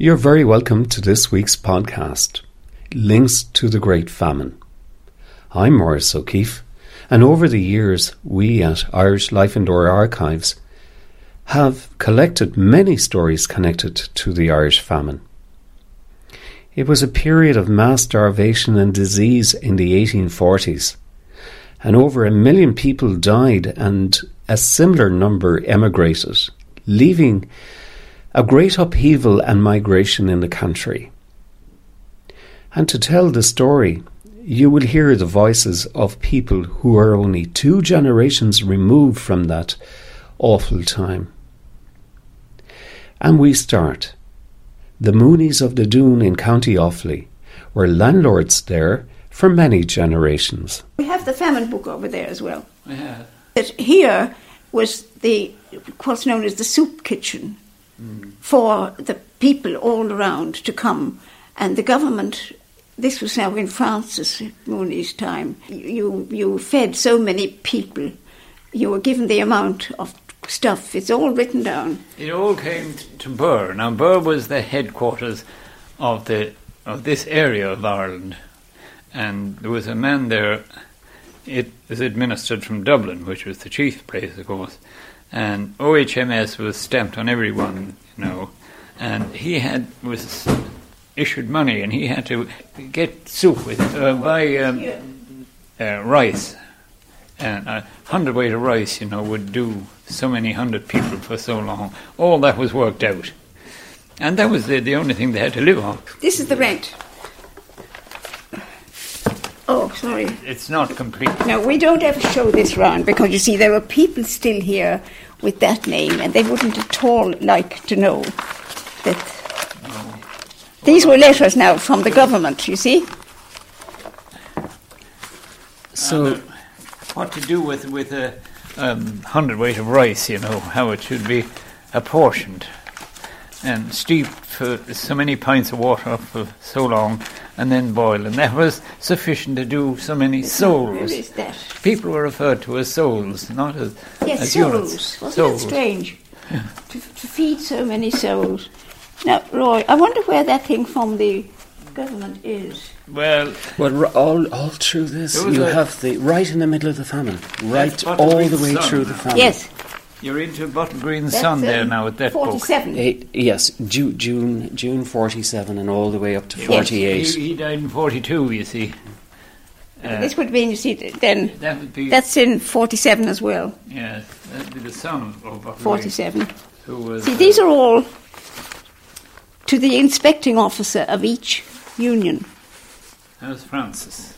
You're very welcome to this week's podcast Links to the Great Famine. I'm Maurice O'Keefe, and over the years, we at Irish Life and Lore Archives have collected many stories connected to the Irish famine. It was a period of mass starvation and disease in the 1840s, and over a million people died, and a similar number emigrated, leaving a great upheaval and migration in the country. And to tell the story, you will hear the voices of people who are only two generations removed from that awful time. And we start. The Moonies of the Doon in County Offaly were landlords there for many generations. We have the famine book over there as well. Yeah. But here was the what's known as the soup kitchen for the people all around to come, and the government. This was now in Francis Mooney's time. You you fed so many people. You were given the amount of stuff. It's all written down. It all came to Birr. Now Birr was the headquarters of the of this area of Ireland, and there was a man there. It was administered from Dublin, which was the chief place, of course, and OHMS was stamped on everyone, you know, and he had was issued money, and he had to get soup with uh, buy um, uh, rice, and a hundredweight of rice, you know, would do so many hundred people for so long. All that was worked out, and that was the, the only thing they had to live on. This is the rent. Sorry. It's not complete. Now, we don't ever show this round because you see, there are people still here with that name, and they wouldn't at all like to know that. These were letters now from the government, you see. So, what to do with with a um, hundredweight of rice, you know, how it should be apportioned and steeped for so many pints of water for so long and then boil. And that was sufficient to do so many Where souls. is that? People were referred to as souls, not as, Yes, as souls. units. Wasn't souls. that strange? To, to feed so many souls. Now, Roy, I wonder where that thing from the government is. Well, Well, all, all through this, you a- have the right in the middle of the famine, right all the way Sun. through the famine. Yes, you're into Bottom Green that's Sun there um, now with that book. 47. Eight, yes, Ju- June June forty seven and all the way up to Yes. forty eight. He, he died in 42, you see. Uh, this would be, you see, then that would be, that's in 47 as well. yes, that would be the son of Bottom Green, 47. who was, See, uh, these are all to the inspecting officer of each union. That was Francis.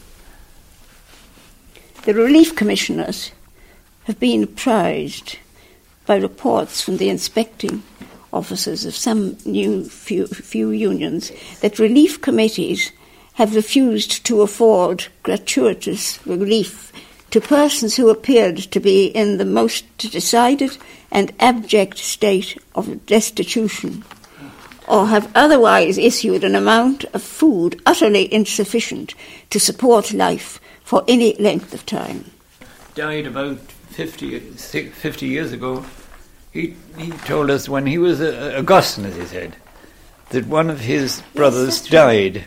The relief commissioners have been apprised by reports from the inspecting officers of some new few, few unions that relief committees have refused to afford gratuitous relief to persons who appeared to be in the most decided and abject state of destitution or have otherwise issued an amount of food utterly insufficient to support life for any length of time. died about 50, 50 years ago. He, he told us when he was uh, uh, a, Augustine, as he said, that one of his brothers right. died,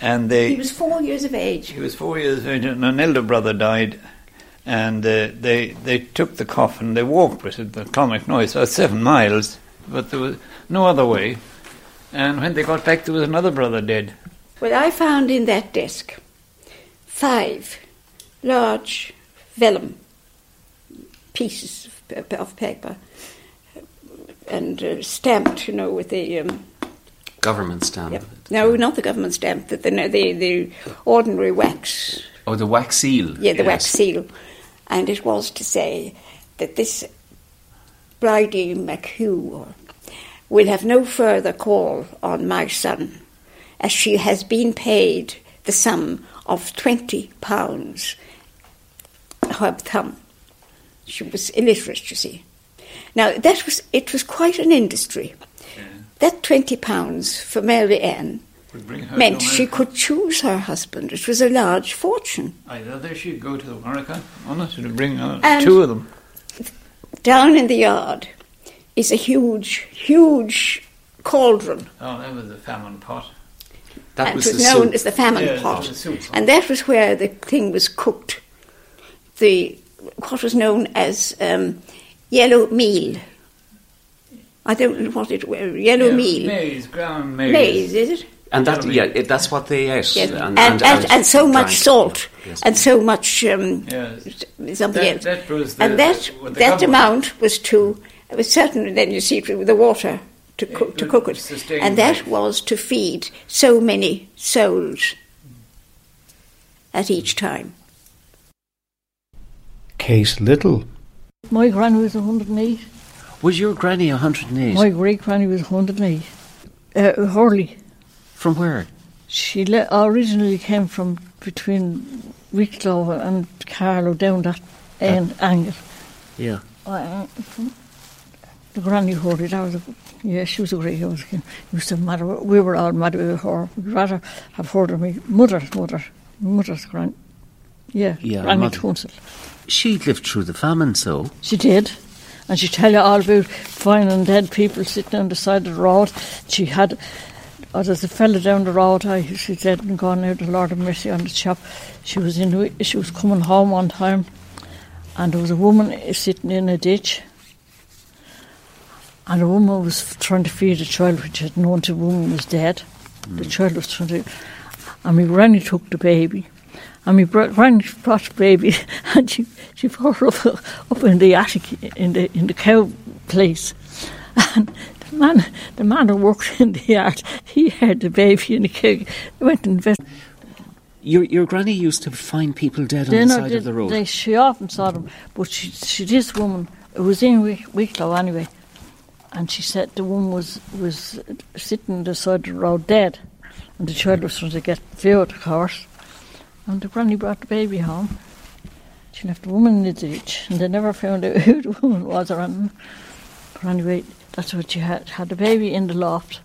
and they He was four years of age. he was four years of age, and an elder brother died, and uh, they they took the coffin, they walked with it, the Clonmacnoise, about uh, seven miles, but there was no other way. And when they got back, there was another brother dead. Well, I found in that desk five large vellum pieces of paper and uh, stamped, you know, with the. Um, Government stamp. yep. No, not the government stamp, the, the, the, the ordinary wax. Oh, the wax seal. Yeah, the yes. wax seal. And it was to say that this Bridie McHugh will have no further call on my son, as she has been paid the sum of twenty pounds her thumb. She was illiterate, you see. Now that was it was quite an industry. That twenty pounds for Mary Ann Would bring her meant she could choose her husband. It was a large fortune. Either she'd go to America, or not, to bring uh, And- two of them. Down in the yard is a huge, huge cauldron. Oh, that was the famine pot. That and was it was the known soup. as the famine Yeah, pot. the. And that was where the thing was cooked. The what was known as um, yellow meal. I don't know what it was. Yellow Yeah, meal. Maize, ground maize. Maize, is it? And that, yeah, it, that's what they ate. Yes. And, and, and, so much salt. Yes. And so much um, Yes. something That- else. that was the- and that, the that amount was to, it was certainly then you see it with the water to cook, to cook it. sustain And that life. was to feed so many souls at each time. Case Little. My granny was 108. Was your granny 108? My great granny was 108. Uh, Hurley. From where? She le- originally came from between Wicklow and Carlow down that end angle. Yeah. Uh, the granny Hurley, that was a, yeah, she was a great house. Used to matter. We were all mad with her. We'd rather have heard of mother's mother, mother's gran. Yeah, Yeah, Granny mother. She lived through the famine, so. She did. And she'd tell you all about finding dead people sitting on the side of the road. She had, oh, there's a fella down the road, I, she said, and gone out, the Lord of mercy on the chop. She was in, she was coming home one time, and there was a woman sitting in a ditch. And a woman was trying to feed a child, which had known the woman was dead. The mm. child was trying to, and my granny took the baby. And my br- granny brought baby, and she she brought her up, up in the attic in the in the cow place. And the man the man who worked in the yard, he had the baby in the cow. He went and investigated. Your your granny used to find people dead on the side they- of the road. They, she often saw them, but she, she this woman it was in Wicklow anyway, and she said the woman was was sitting on the side of the road dead, and the child was trying to get viewed, of course, and the granny brought the baby home. She left a woman in the ditch, and they never found out who the woman was or anything. But anyway, that's what she had. Had the baby in the loft,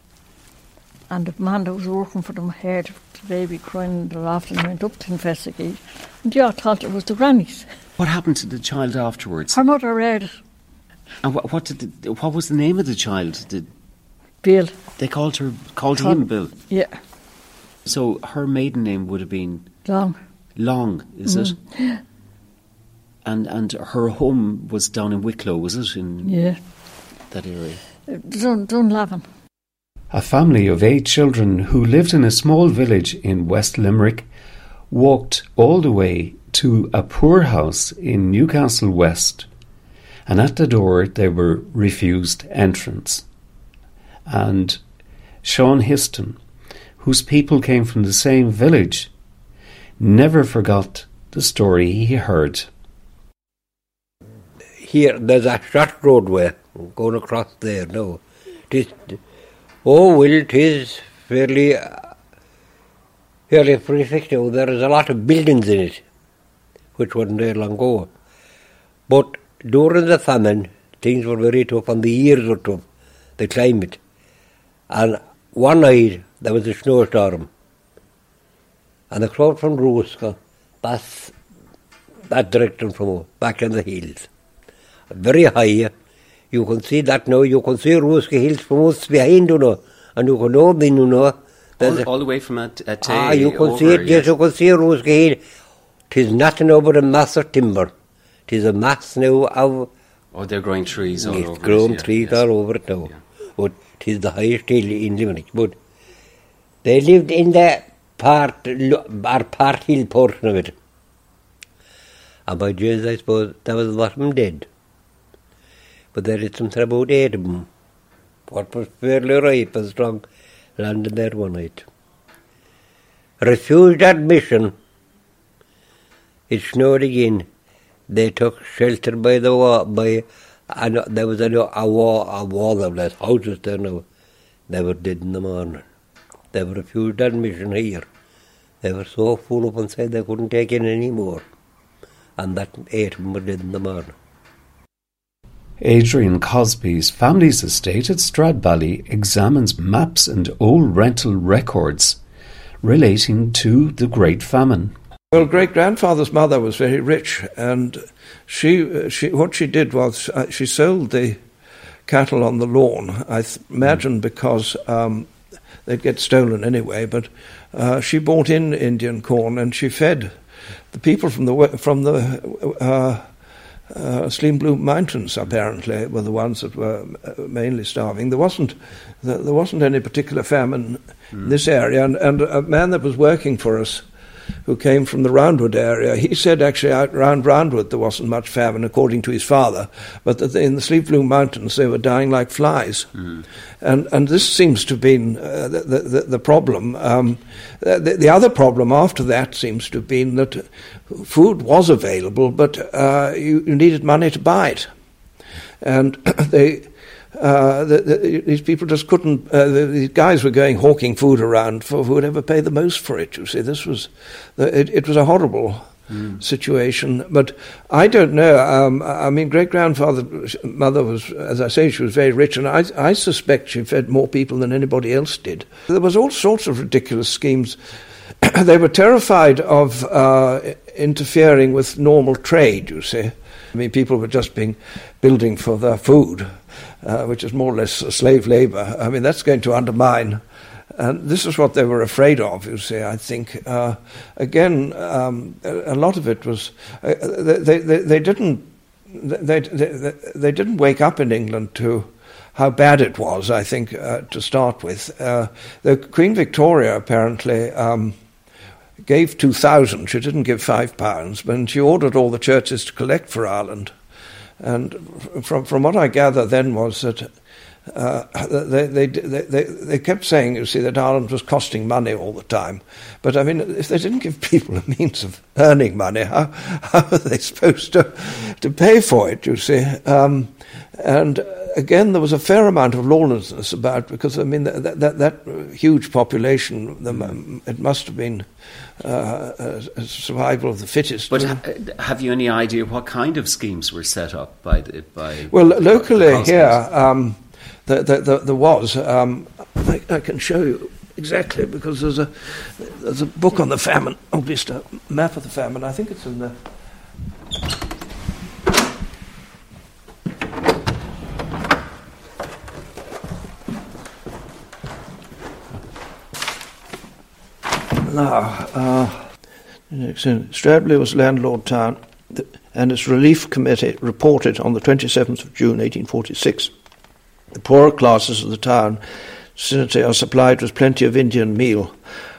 and the man that was working for them heard the baby crying in the loft and went up to investigate. And they all thought it was the granny's. what happened to the child afterwards? Her mother read it. And what, what did the, what was the name of the child? Did Bill. they called her called Called- him Bill? Yeah, So her maiden name would have been long. Long, is it? Mm. And and her home was down in Wicklow, was it in Yeah. that area? Dun, Dunlavin. A family of eight children who lived in a small village in West Limerick walked all the way to a poorhouse in Newcastle West, and at the door they were refused entrance. And Sean Histon, whose people came from the same village, never forgot the story he heard. here there's a short roadway going across there now. Tis, oh well, tis fairly uh, fairly prefect now. There is a lot of buildings in it, which wasn't there long ago. But during the famine, things were very tough, and the years were tough, the climate. And one night there was a snowstorm, and the crowd from Ruska, that's that direction from back in the hills very high. You can see that now. You can see Ruska Hills from us behind you know, and you can know you know. There's a- All, all the way from at, at ah, you can see it. Yes, you can see Ruska Hill. Tis nothing over a mass of timber. Tis a mass now of Oh, they're growing trees all it's over. it, grown yeah, trees yes. all over it now. Yeah. but tis the highest hill in Limerick. But they lived in the part, or part hill portion of it. About Jesus, I suppose, that was a lot of them dead. But there is something about eight of them. What was fairly ripe and strong landed there one night. Refused admission. It snowed again. They took shelter by the wall, by, and there was a, a wall, a wall of less houses there now. They were dead in the morning. They were refused admission here. They were so full up inside they couldn't take in any more. And that eight of them were dead in the morning. Adrian Cosby's family's estate at Stradbally examines maps and old rental records relating to the Great Famine. Well, great grandfather's mother was very rich, and she, she what she did was uh, she sold the cattle on the lawn. I th- imagine because um, they'd get stolen anyway. But uh, she bought in Indian corn, and she fed the people from the from the uh, uh, Slieve Bloom Mountains. Apparently, were the ones that were uh, mainly starving. There wasn't there wasn't any particular famine mm. in this area, and, and a man that was working for us who came from the Roundwood area, he said actually out around Roundwood there wasn't much famine, according to his father, but that in the Slieve Bloom Mountains they were dying like flies. Mm. And, and this seems to have been uh, the, the, the, problem. Um, the, the, other problem after that seems to have been that food was available, but uh, you, you needed money to buy it. And they uh, the, the, these people just couldn't. Uh, the, these guys were going hawking food around for who would ever pay the most for it. You see, this was it, it was a horrible mm. situation. But I don't know. Um, I mean, great grandfather mother was, as I say, she was very rich, and I, I suspect she fed more people than anybody else did. There was all sorts of ridiculous schemes. they were terrified of uh, interfering with normal trade. You see. I mean, people were just being building for their food, uh, which is more or less slave labor. I mean, that's going to undermine. And this is what they were afraid of, you see, I think. Uh, again, um, a lot of it was, uh, they, they, they, didn't, they, they, they, didn't wake up in England to how bad it was, I think, uh, to start with. Uh, the Queen Victoria apparently um, gave 2,000. She didn't give five pounds, but she ordered all the churches to collect for Ireland. And from, from what I gather then was that uh, they, they, they, they, kept saying, you see, that Ireland was costing money all the time. But I mean, if they didn't give people a means of earning money, how, how are they supposed to, to pay for it, you see? Um, and again, there was a fair amount of lawlessness about because I mean that that, that huge population, the, mm. it must have been uh, a, survival of the fittest. But ha- have you any idea what kind of schemes were set up by the by? Well, locally here, um, there, there, there, was. Um, I, I, can show you exactly because there's a there's a book on the famine, obviously a map of the famine. I think it's in the Now, uh, Stradbally was landlord town, and its relief committee reported on the 27th of June 1846. The poorer classes of the town vicinity are supplied with plenty of Indian meal.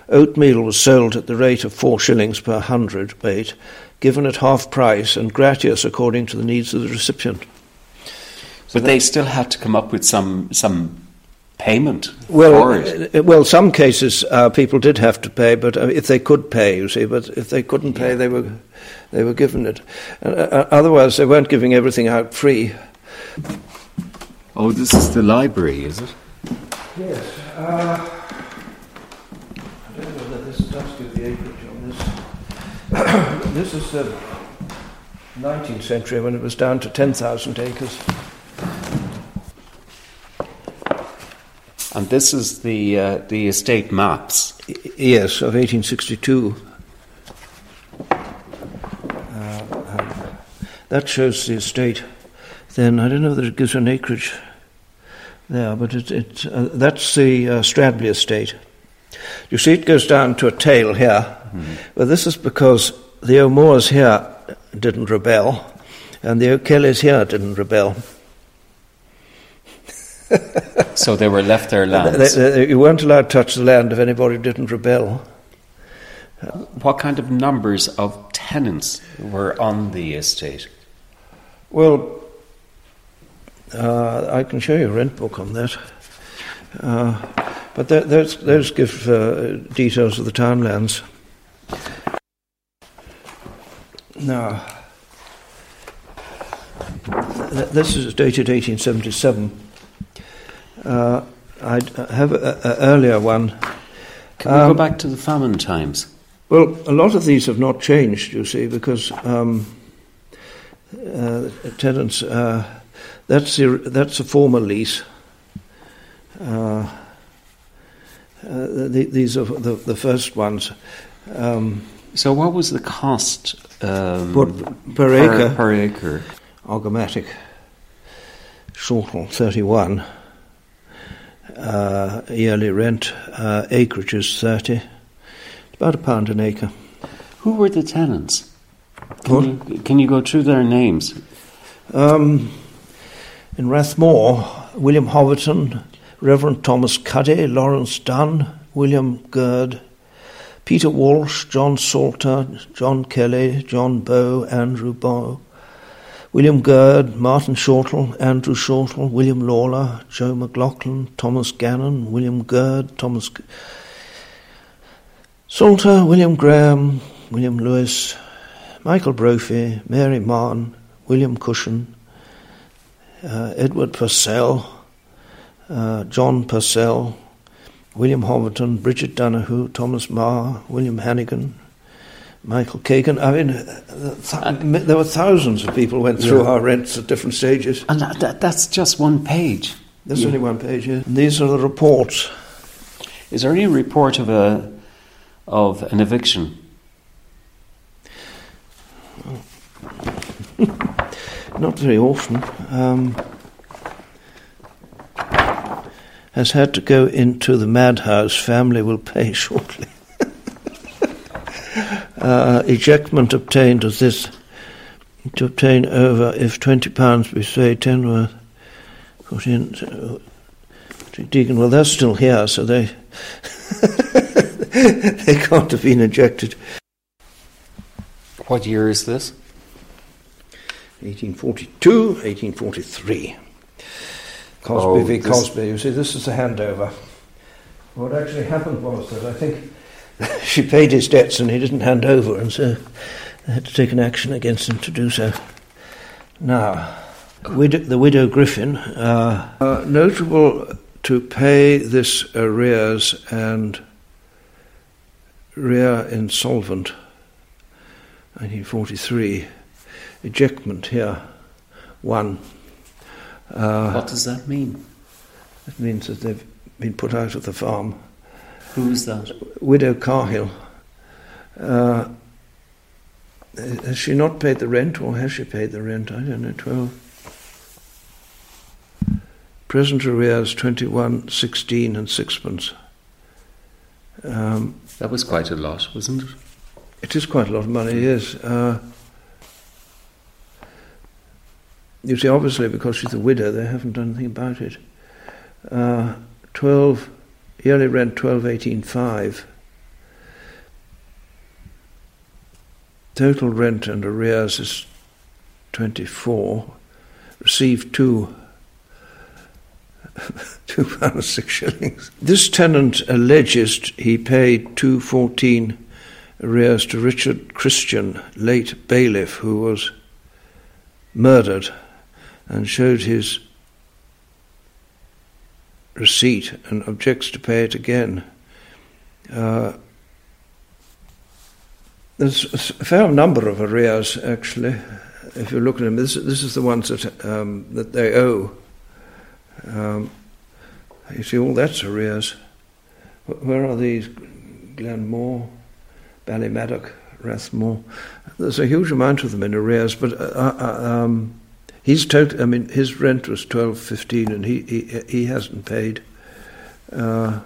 Oatmeal was sold at the rate of four shillings per hundred weight, given at half price and gratuitous according to the needs of the recipient. So but they still had to come up with some some payment well, uh, Well, some cases uh, people did have to pay, but uh, if they could pay, you see, but if they couldn't pay, yeah. they were they were given it. Uh, uh, otherwise, they weren't giving everything out free. Oh, this is the library, is it? Yes. Uh, I don't know whether this does give the acreage on this. this is the 19th century when it was down to 10,000 acres. And this is the uh, the estate maps. Yes, of 1862. Uh, that shows the estate. Then I don't know that it gives an acreage there, but it, it uh, that's the uh, Stradbally estate. You see, it goes down to a tail here. Mm-hmm. Well, this is because the O'Moores here didn't rebel, and the O'Kellys here didn't rebel. so they were left their They- lands. they- they- you weren't allowed to touch the land if anybody didn't rebel. what kind of numbers of tenants were on the estate? Well, uh, I can show you a rent book on that. Uh, but th- those, those give uh, details of the townlands. Now, th- this is dated 1877. Uh, I have an earlier one. Can we Um, go back to the famine times? Well, a lot of these have not changed, you see, because um, uh, tenants. That's the, that's a former lease. Uh, uh, the, these are the, the first ones. Um, So, what was the cost um, per, per acre, Per acre. Argomatic, Shortle 31. Uh, yearly rent, uh, acreage is 30. It's about a pound an acre. Who were the tenants? Can, you, can you go through their names? Um, in Rathmore, William Hoverton, Reverend Thomas Cuddy, Lawrence Dunn, William Gird, Peter Walsh, John Salter, John Kelly, John Bow, Andrew Bow, William Gird, Martin Shortle, Andrew Shortle, William Lawler, Joe McLaughlin, Thomas Gannon, William Gird, Thomas G- Salter, William Graham, William Lewis, Michael Brophy, Mary Martin, William Cushion, uh, Edward Purcell, uh, John Purcell, William Hoverton, Bridget Donahue, Thomas Marr, William Hannigan, Michael Kagan. I mean, uh, th- there were thousands of people went through Yeah. our rents at different stages. And that, that, that's just one page. There's Yeah. only one page here. And these are the reports. Is there any report of a of an eviction? Not very often. Um, has had to go into the madhouse. Family will pay shortly. uh, ejectment obtained of this to obtain over if twenty pounds be say ten worth. Put in. Deacon, well, they're still here, so they they can't have been ejected. What year is this? 1842, 1843. Cosby Oh, v. Cosby. You see, this is the handover. What actually happened was that I think she paid his debts and he didn't hand over, and so they had to take an action against him to do so. Now, widow, the widow Griffin, uh, uh, notable to pay this arrears and rear insolvent, 1943 ejectment here, one. Uh, what does that mean? It means that they've been put out of the farm. Who is that? Widow Carhill. Uh, has she not paid the rent, or has she paid the rent? I don't know. Twelve. Present arrears twenty-one, sixteen, and sixpence. Um, That was quite a lot, wasn't it? It is quite a lot of money, yes. Uh, you see, obviously, because she's a widow, they haven't done anything about it. Uh, 12, yearly rent 12,18.5. Total rent and arrears is 24. Received two. two pounds six shillings. This tenant alleges he paid two fourteen arrears to Richard Christian, late bailiff, who was murdered, and showed his receipt and objects to pay it again. Uh, there's a fair number of arrears, actually. If you look at them, this, this is the ones that um, that they owe. Um, you see, all that's arrears. Where are these? Glenmore, Ballymaddock, Rathmore. There's a huge amount of them in arrears, but uh, uh, um, he's total. I mean, his rent was twelve fifteen, and he he, he hasn't paid. Uh,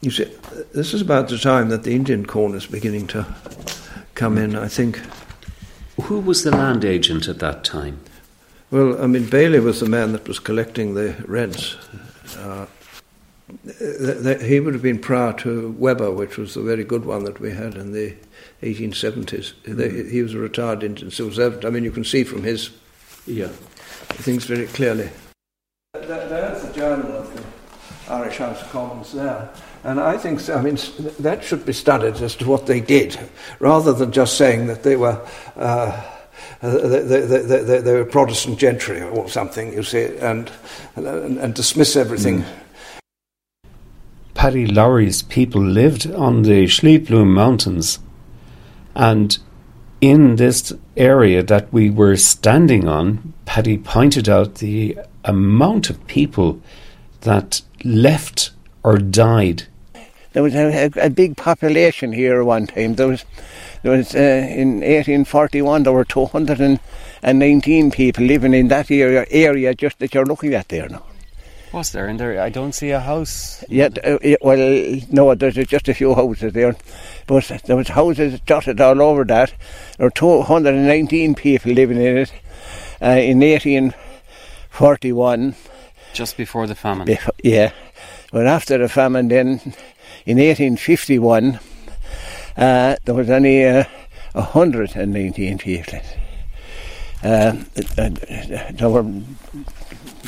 you see, this is about the time that the Indian corn is beginning to come in. I think Who was the land agent at that time? Well, I mean, Bailey was the man that was collecting the rents. Uh, th- th- he would have been prior to Weber, which was the very good one that we had in the 1870s. They, he was a retired Indian civil servant. I mean, you can see from his Yeah. things very clearly. There's the journal of the Irish House of Commons there. And I think, so- I mean, that should be studied as to what they did, rather than just saying that they were, uh, uh, they, they, they, they, they were Protestant gentry or something, you see, and, and, and dismiss everything. Paddy Lowry's people lived on the Slieve Bloom Mountains, and in this area that we were standing on, Paddy pointed out the amount of people that left or died. There was a, a, a big population here one time. There was, there was uh, in 1841 there were 219 people living in that area area just that you're looking at there now. Was there in there? I don't see a house. Yeah, uh, yeah, well, no, there's just a few houses there, but there was houses dotted all over that. There were 219 people living in it uh, in 1841. Just before the famine. Bef- yeah, but after the famine, then in 1851, uh, there was only uh, 119 people. Uh, uh, they were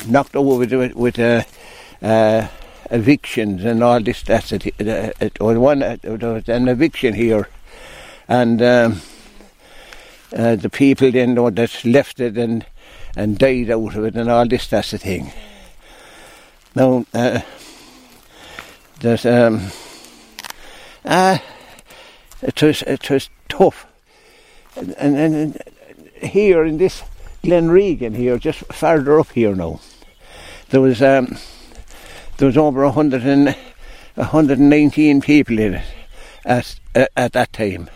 knocked over with, with, with uh, uh, evictions and all this. That's it. Uh, it was one. Uh, there was an eviction here, and um, uh, the people then know that left it and and died out of it and all this. That's the thing. Now uh, there's um, uh, it was it was tough, and, and, and here in this Glen Regan here, just farther up here now, there was um, there was over a hundred and a hundred and nineteen people in it at uh, at that time,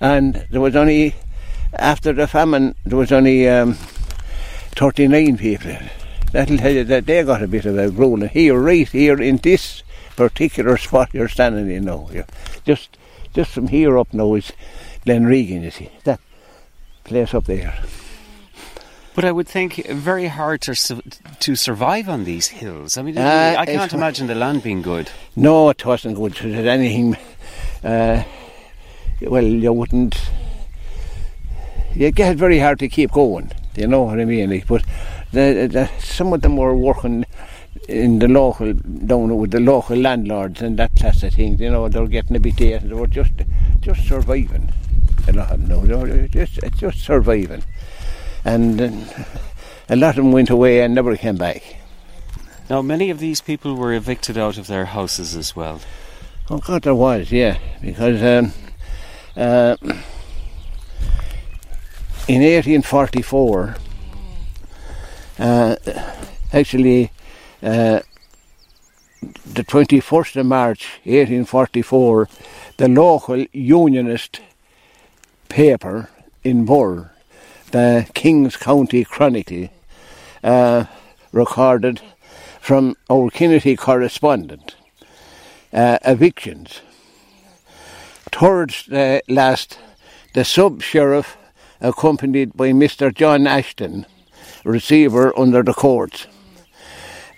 and there was only after the famine there was only um, thirty nine people in it. That'll tell you that they got a bit of a ruling here, right here in this particular spot you're standing in now. Just just from here up now is Glen Regan, you see that place up there. But I would think very hard to su- to survive on these hills. I mean, Uh, I can't imagine the land being good. No, it wasn't good. It was anything. Uh, well, you wouldn't. You get very hard to keep going. You know what I mean? But the, the, some of them were working in the local down with the local landlords and that class of things. You know, they were getting a bit there. And they were just just surviving. A lot of them, no, they were just just surviving, and uh, a lot of them went away and never came back. Now, many of these people were evicted out of their houses as well. Oh God, there was, yeah, because um, uh, in 1844, uh, actually, uh, the 21st of March 1844, the local unionist paper in Birr, the King's County Chronicle, uh, recorded from our Kinnitty correspondent uh, evictions. Towards the last, the sub sheriff, accompanied by Mr. John Ashton, receiver under the courts,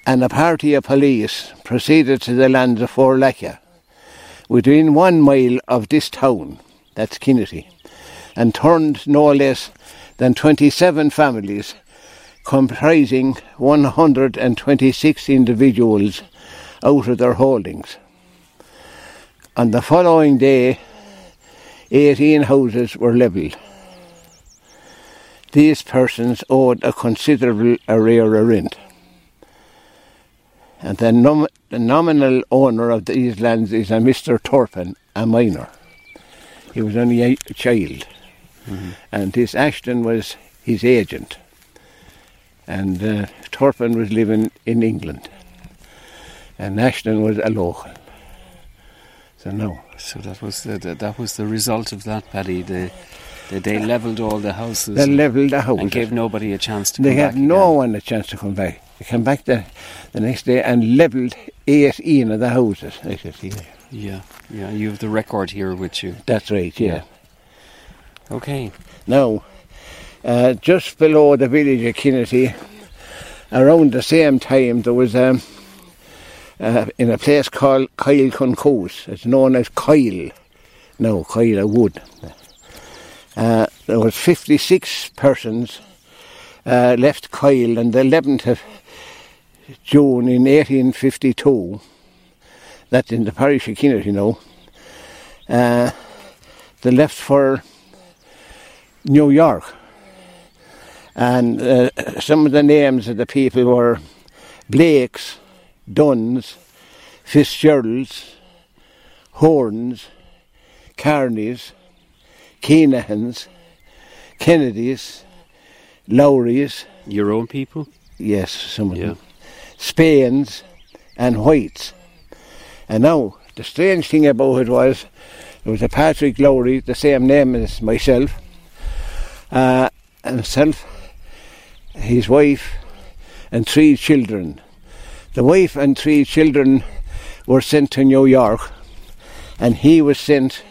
and a party of police proceeded to the lands of Forlacca, within one mile of this town, that's Kinnitty, and turned no less than 27 families comprising 126 individuals out of their holdings. On the following day, 18 houses were levelled. These persons owed a considerable arrear of rent. And the, nom- the nominal owner of these lands is a Mr. Turpin, a minor. He was only a child. And this Ashton was his agent. And uh, Turpin was living in England. And Ashton was a local. So no. So that was the, the that was the result of that, Paddy. The, the they levelled all the houses They levelled the house. and gave nobody a chance to They come back. They had no again. one a chance to come back. They came back the, the next day and levelled 18 of the houses. I see. Yeah, yeah. You have the record here with you. That's right, yeah. Okay. Now, uh, just below the village of Kinnitty, around the same time, there was um, uh, in a place called Kyle Concoos. It's known as Kyle now, Kyle Wood. Uh, there was 56 persons uh, left Kyle on the 11th of June in 1852. That's in the parish of Kinnitty, you know. Uh, they left for New York. And uh, some of the names of the people were Blakes, Duns, Fitzgeralds, Horns, Carneys, Keenahans, Kennedys, Lowrys. Your own people? Yes, some of them. Spains and Whites. And now, the strange thing about it was, there was a Patrick Lowry, the same name as myself, uh, and himself, his wife, and three children. The wife and three children were sent to New York, and he was sent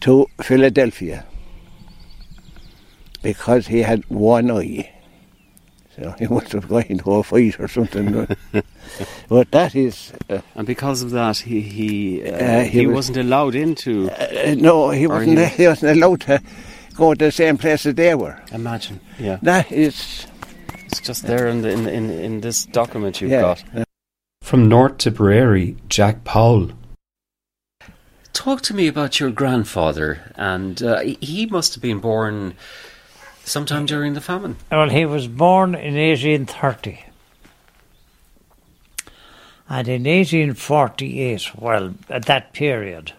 to Philadelphia because he had one eye. So he must have gone into a fight or something. but that is. Uh, And because of that, he he uh, Uh, he, he was- wasn't allowed into. uh, no, he wasn't, he- he wasn't allowed to go to the same place as they were. Imagine, yeah. That is. It's just there in the, in, in in this document you've yeah. got. From North Tipperary, Jack Powell. Talk to me about your grandfather, and uh, he- he must have been born sometime during the famine. Well, he was born in 1830. And in 1848, well, at that period,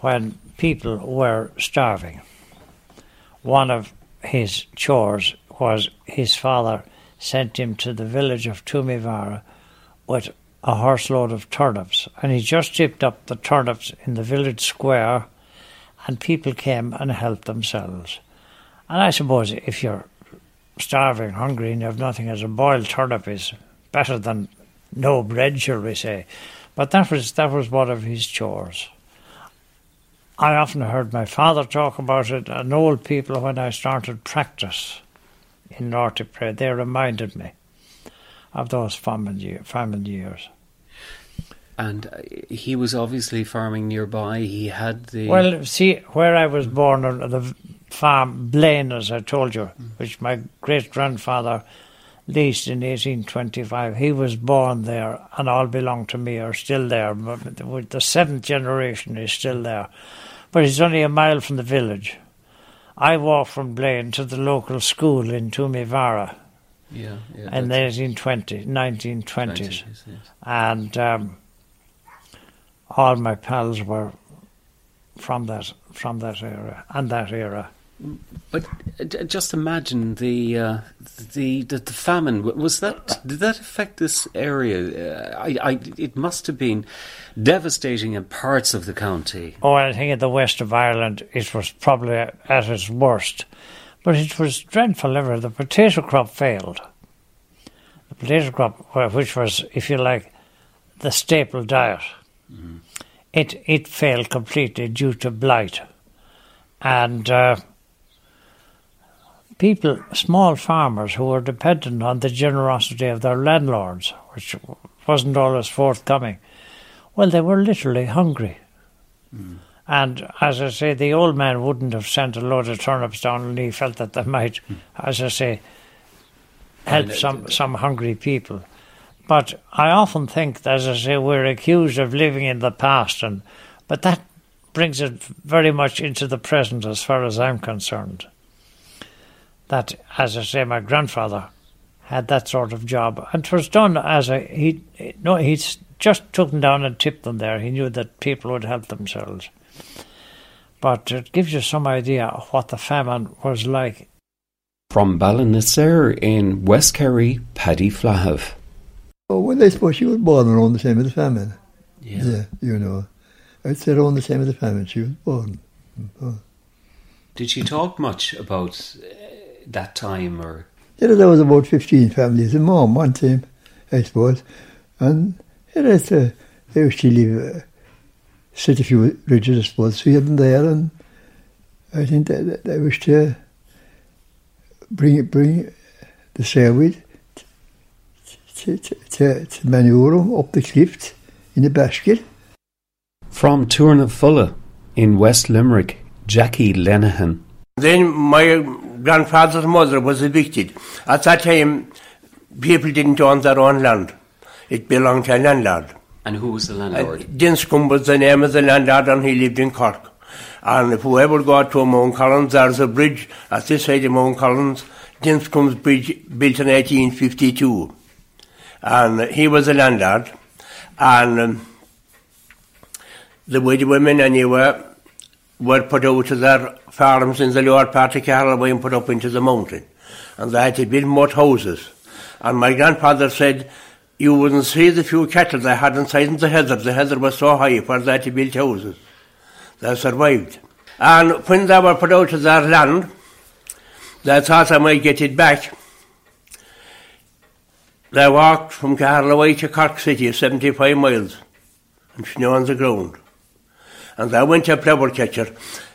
when people were starving, one of his chores was his father sent him to the village of Toomevara with a horse load of turnips. And he just tipped up the turnips in the village square, and people came and helped themselves. And I suppose if you're starving, hungry, and you have nothing as a boiled turnip is better than no bread, shall we say. But that was that was one of his chores. I often heard my father talk about it, and old people when I started practice in North Tipperary, they reminded me of those famine, year, famine years. And uh, he was obviously farming nearby. He had the Well, see, where I was born on the farm Blaine, as I told you, which my great grandfather leased in 1825, he was born there, and all belong to me are still there. The seventh generation is still there, but it's only a mile from the village. I walked from Blaine to the local school in Toomevara yeah, yeah in the that's 1820, 1920s twenties, yes. and um, all my pals were from that from that era and that era. But uh, just imagine the, uh, the the the famine. Was that did that affect this area? Uh, I, I it must have been devastating in parts of the county. Oh, I think in the west of Ireland it was probably at its worst, but it was dreadful. Ever the potato crop failed. The potato crop, which was, if you like, the staple diet, it it failed completely due to blight, and. Uh, people, small farmers who were dependent on the generosity of their landlords, which wasn't always forthcoming, well, they were literally hungry. And as I say, the old man wouldn't have sent a load of turnips down and he felt that they might, as I say, help some, some hungry people. But I often think, as I say, we're accused of living in the past, and but that brings it very much into the present as far as I'm concerned. That, as I say, my grandfather had that sort of job, and it was done as a he. No, he just took them down and tipped them there. He knew that people would help themselves. But it gives you some idea of what the famine was like From Ballinasare in West Kerry, Paddy Flahav. Oh, well, I suppose she was born around the time of the famine. Yeah. Yeah, you know. I'd say around the time of the famine she was born. Oh. Did she talk much about that time or? Know, there was about 15 families in Mom one time, I suppose. And, it's, uh, they used to live, uh, sit a few ridges, I suppose, of them there. And I think that, that they used to bring it, bring the seaweed to, to, to, to manure up the cliffs in a basket. From Tournafulla in West Limerick, Jackie Lenehan. Then my grandfather's mother was evicted. At that time, people didn't own their own land. It belonged to a landlord. And who was the landlord? Uh, Dinscombe was the name of the landlord and he lived in Cork. And if we ever go to Mount Collins, there's a bridge at this side of Mount Collins, Dinscombe's Bridge, built in 1852. And he was a landlord. And um, the widow women anyway were put out to their farms in the lower part of Carraway and put up into the mountain. And they had to build more houses. And my grandfather said, you wouldn't see the few cattle they had inside in the heather. The heather was so high for they had to build houses. They survived. And when they were put out of their land, they thought they might get it back. They walked from Carlaway to Cork City, 75 miles, and snow on the ground. And they went to a catcher.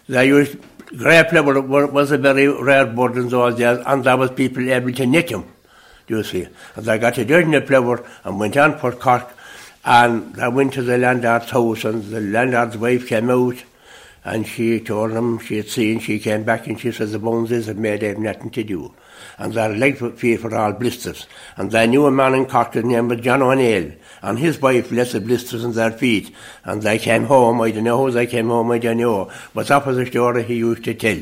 They used, grey plover was a very rare bird in those days, and there was people able to net them, do you see. And they got a dirty plover and went on for Cork, and they went to the landlord's house, and the landlord's wife came out, and she told them she had seen, she came back and she said the bones had made them nothing to do. And their legs were feet were all blisters. And they knew a man in Cork his name was John O'Neill. And his wife left the blisters in their feet. And they came home, I don't know how they came home, I don't know. But that was a story he used to tell.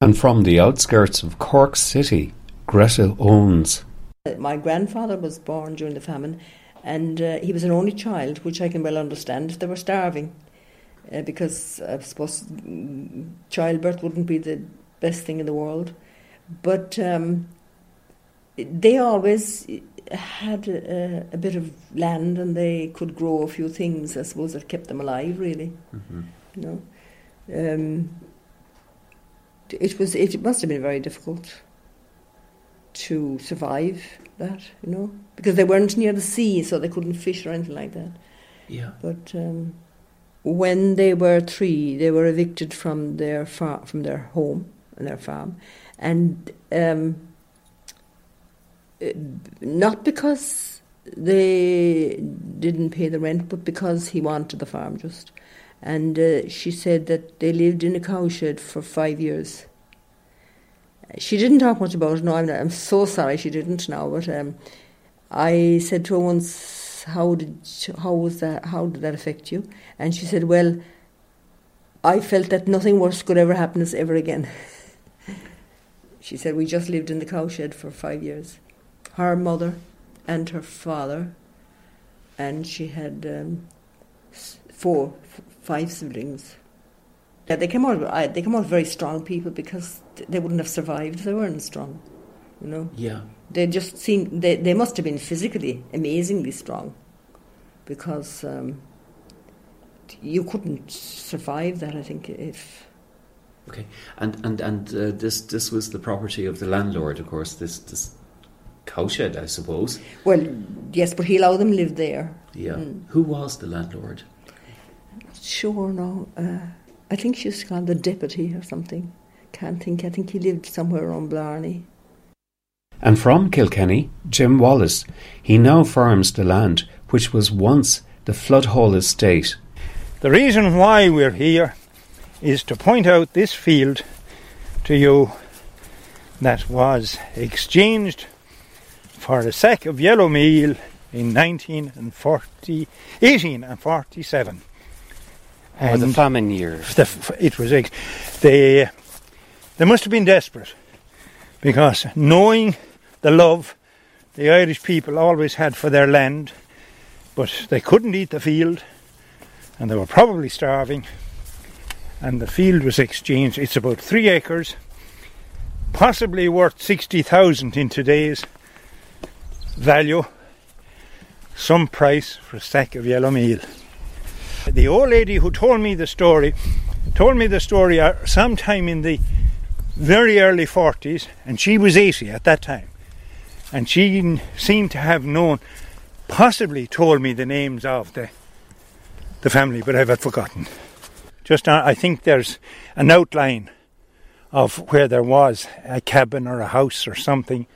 And from the outskirts of Cork City, Greta Owens. My grandfather was born during the famine, and uh, he was an only child, which I can well understand if they were starving uh, because I suppose childbirth wouldn't be the best thing in the world. But um, they always had a, a, bit of land and they could grow a few things, I suppose, that kept them alive, really. Mm-hmm. You know? Um, it was. It must have been very difficult to survive that, you know, because they weren't near the sea, so they couldn't fish or anything like that. Yeah. But um, when they were three, they were evicted from their far, from their home and their farm, and um, not because they didn't pay the rent, but because he wanted the farm just. And uh, she said that they lived in a cowshed for five years. She didn't talk much about it. No, I'm, I'm so sorry she didn't now. But um, I said to her once, "How did how was that? How did that affect you?" And she said, "Well, I felt that nothing worse could ever happen us ever again." she said, "We just lived in the cowshed for five years." Her mother and her father, and she had um, four, five siblings. Yeah, they came out. They came out very strong people because they wouldn't have survived if they weren't strong. You know. Yeah. They just seemed. They they must have been physically amazingly strong, because um, you couldn't survive that. I think if. Okay, and and and uh, this this was the property of the landlord, of course. This this cowshed, I suppose. Well, yes, but he allowed them live there. Yeah. Mm. Who was the landlord? Sure, no. Uh, I think she was called the deputy or something. Can't think. I think he lived somewhere around Blarney. And from Kilkenny, Jim Wallace. He now farms the land which was once the Floodhall estate. The reason why we're here is to point out this field to you that was exchanged for a sack of yellow meal in 1940, 1847. And the famine years. The, it was they they must have been desperate because knowing the love the Irish people always had for their land, but they couldn't eat the field, and they were probably starving. And the field was exchanged. It's about three acres, possibly worth sixty thousand in today's value. Some price for a sack of yellow meal. The old lady who told me the story told me the story uh, sometime in the very early 40s, and she was 80 at that time. And she seemed to have known, possibly told me the names of the, the family, but I've forgotten. Just, uh, I think there's an outline of where there was a cabin or a house or something.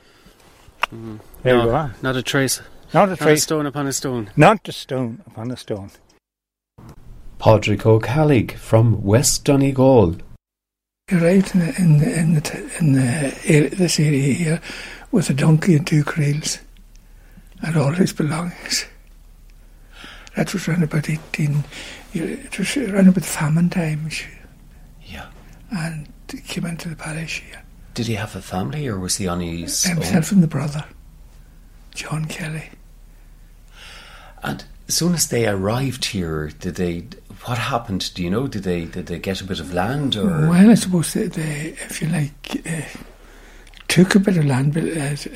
Mm. There no, you are. Not a trace. Not a Not trace. stone upon a stone. Not a stone upon a stone. Padraig O'Callig from West Donegal. He arrived in, the, in, the, in, the, in the, area, this area here with a donkey and two creels and all his belongings. That was around about 18, it was around about famine times. Yeah. And he came into the parish here. Did he have a family or was he on his Himself own? and the brother, John Kelly. And as soon as they arrived here, did they? What happened? Do you know? Did they? Did they get a bit of land or? Well, I suppose they, they if you like, uh, took a bit of land, but as,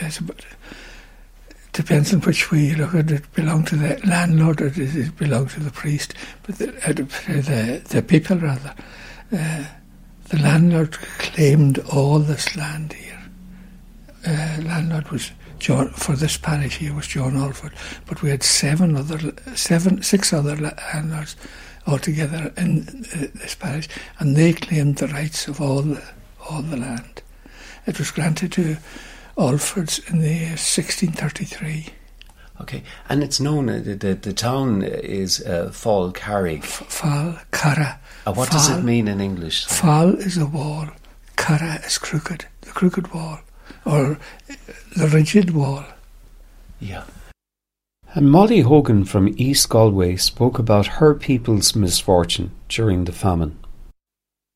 depends on which way you look at it. Belonged to the landlord or does it belong to the priest? But the, uh, the, the people rather. Uh, the landlord claimed all this land here. Uh, landlord was John for this parish here was John Olphert, but we had seven other, seven, six other landlords altogether in uh, this parish, and they claimed the rights of all the, all the land. It was granted to Olpherts in the 1633. Okay, and it's known uh, the the, the town is uh, Falcarragh. Fall Cara. Uh, what Fall, does it mean in English? Fall is a wall. Cara is crooked. The crooked wall, or the rigid wall. Yeah. And Molly Hogan from East Galway spoke about her people's misfortune during the famine.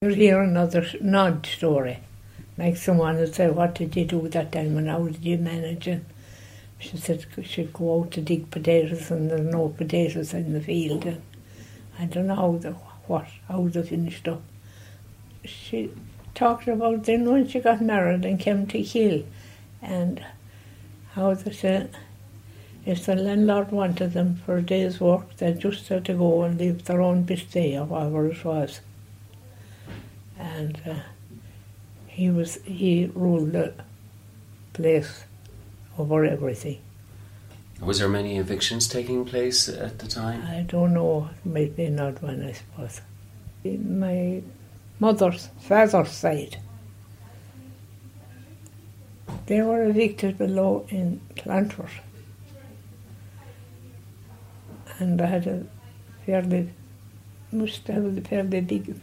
You'll hear another Nod story. Like someone would say, What did you do with that time and how did you manage it? She said she'd go out to dig potatoes and there's no potatoes in the field. And I don't know how the, what, how they finished up. She talked about then when she got married and came to Kill and how they said if the landlord wanted them for a day's work, they just had to go and leave their own bistay or whatever it was. And uh, he was he ruled the place over everything. Was there many evictions taking place at the time? I don't know, maybe not one, I suppose. My mother's father's side, they were evicted below in Clonfert. And I had a fairly, must have a fairly big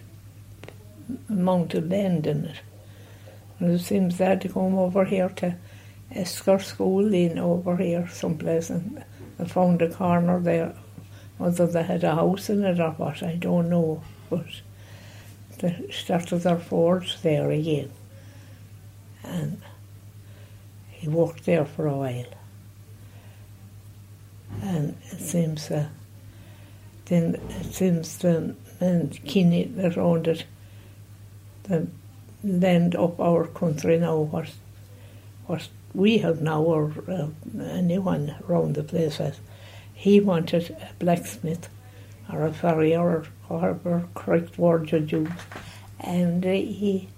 amount of land in it. And it seems they had to come over here to Esker School in over here someplace and found a corner there. Whether they had a house in it or what, I don't know. But they started their forge there again. And he worked there for a while. And it seems uh, then it seems the men Kinney that owned it, the land of our country now, what what we have now, or uh, anyone around the place has, he wanted a blacksmith or a farrier or correct word you use, and uh, he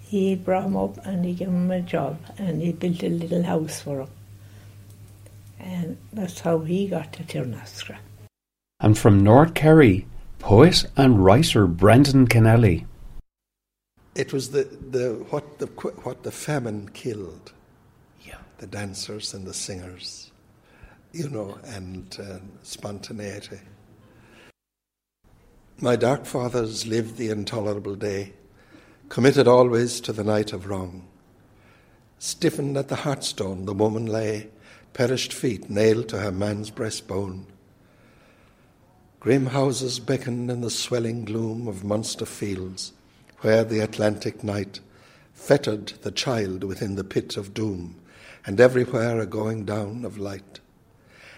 he brought him up and he gave him a job and he built a little house for him. And that's how he got to Tirnastra. And from North Kerry, poet and writer Brendan Kennelly. It was the, the what the what the famine killed. Yeah. The dancers and the singers, you know, and uh, spontaneity. My dark fathers lived the intolerable day, committed always to the night of wrong. Stiffened at the hearthstone, the woman lay, perished feet nailed to her man's breastbone. Grim houses beckoned in the swelling gloom of monster fields, where the Atlantic night fettered the child within the pit of doom, and everywhere a going down of light.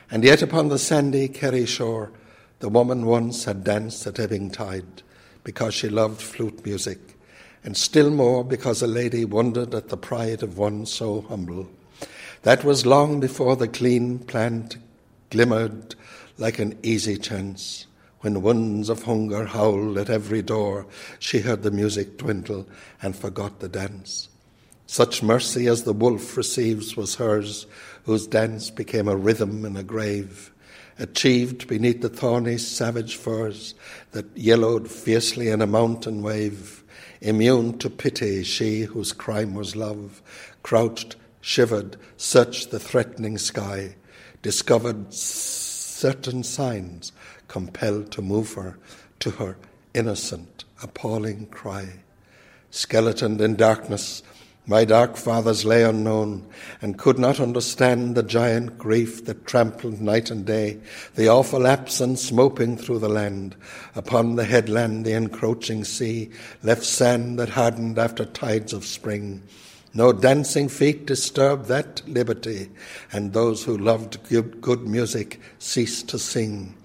And yet upon the sandy Kerry shore, the woman once had danced at ebbing tide, because she loved flute music, and still more because a lady wondered at the pride of one so humble. That was long before the clean plant glimmered like an easy chance. When winds of hunger howled at every door, she heard the music dwindle and forgot the dance. Such mercy as the wolf receives was hers, whose dance became a rhythm in a grave, achieved beneath the thorny savage firs that yellowed fiercely in a mountain wave, immune to pity, she whose crime was love, crouched, shivered, searched the threatening sky, discovered certain signs compelled to move her to her innocent, appalling cry. Skeletoned in darkness, my dark fathers lay unknown and could not understand the giant grief that trampled night and day, the awful absence moping through the land. Upon the headland, the encroaching sea left sand that hardened after tides of spring. No dancing feet disturbed that liberty, and those who loved good music ceased to sing.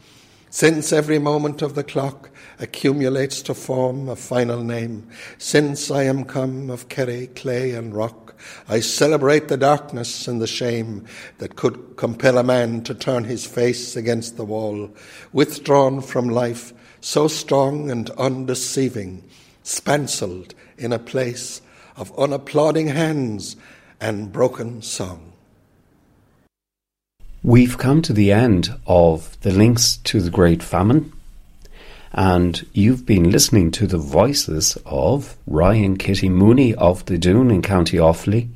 Since every moment of the clock accumulates to form a final name, since I am come of Kerry, clay, and rock, I celebrate the darkness and the shame that could compel a man to turn his face against the wall, withdrawn from life, so strong and undeceiving, spancelled in a place of unapplauding hands and broken song. We've come to the end of the links to the Great Famine, and you've been listening to the voices of Ryan Kitty Mooney of the Doon in County Offaly,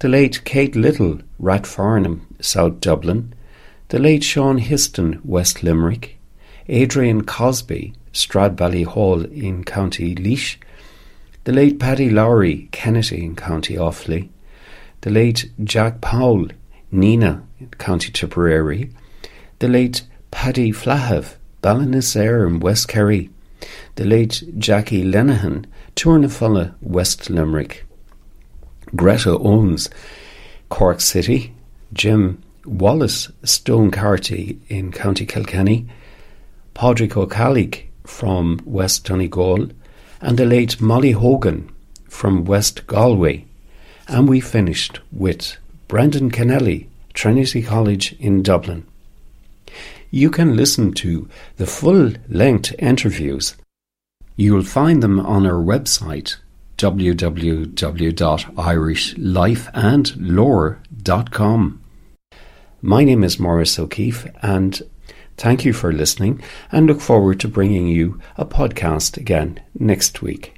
the late Kate Little, Rathfarnham, um, South Dublin, the late Sean Histon, West Limerick, Adrian Cosby, Stradbally Hall in County Laois, the late Paddy Lowry, Kinnitty in County Offaly, the late Jack Powell, Nenagh, County Tipperary, the late Paddy Flahav, Ballinasare in West Kerry, the late Jackie Lenehan, Tournafulla, West Limerick, Greta Owens, Cork City, Jim Wallace, Stone Carty in County Kilkenny, Padraig O'Callig from West Donegal, and the late Molly Hogan from West Galway. And we finished with Brendan Kennelly, Trinity College in Dublin. You can listen to the full length interviews. You'll find them on our website www.irishlifeandlore.com. My name is Maurice O'Keeffe, and thank you for listening, and look forward to bringing you a podcast again next week.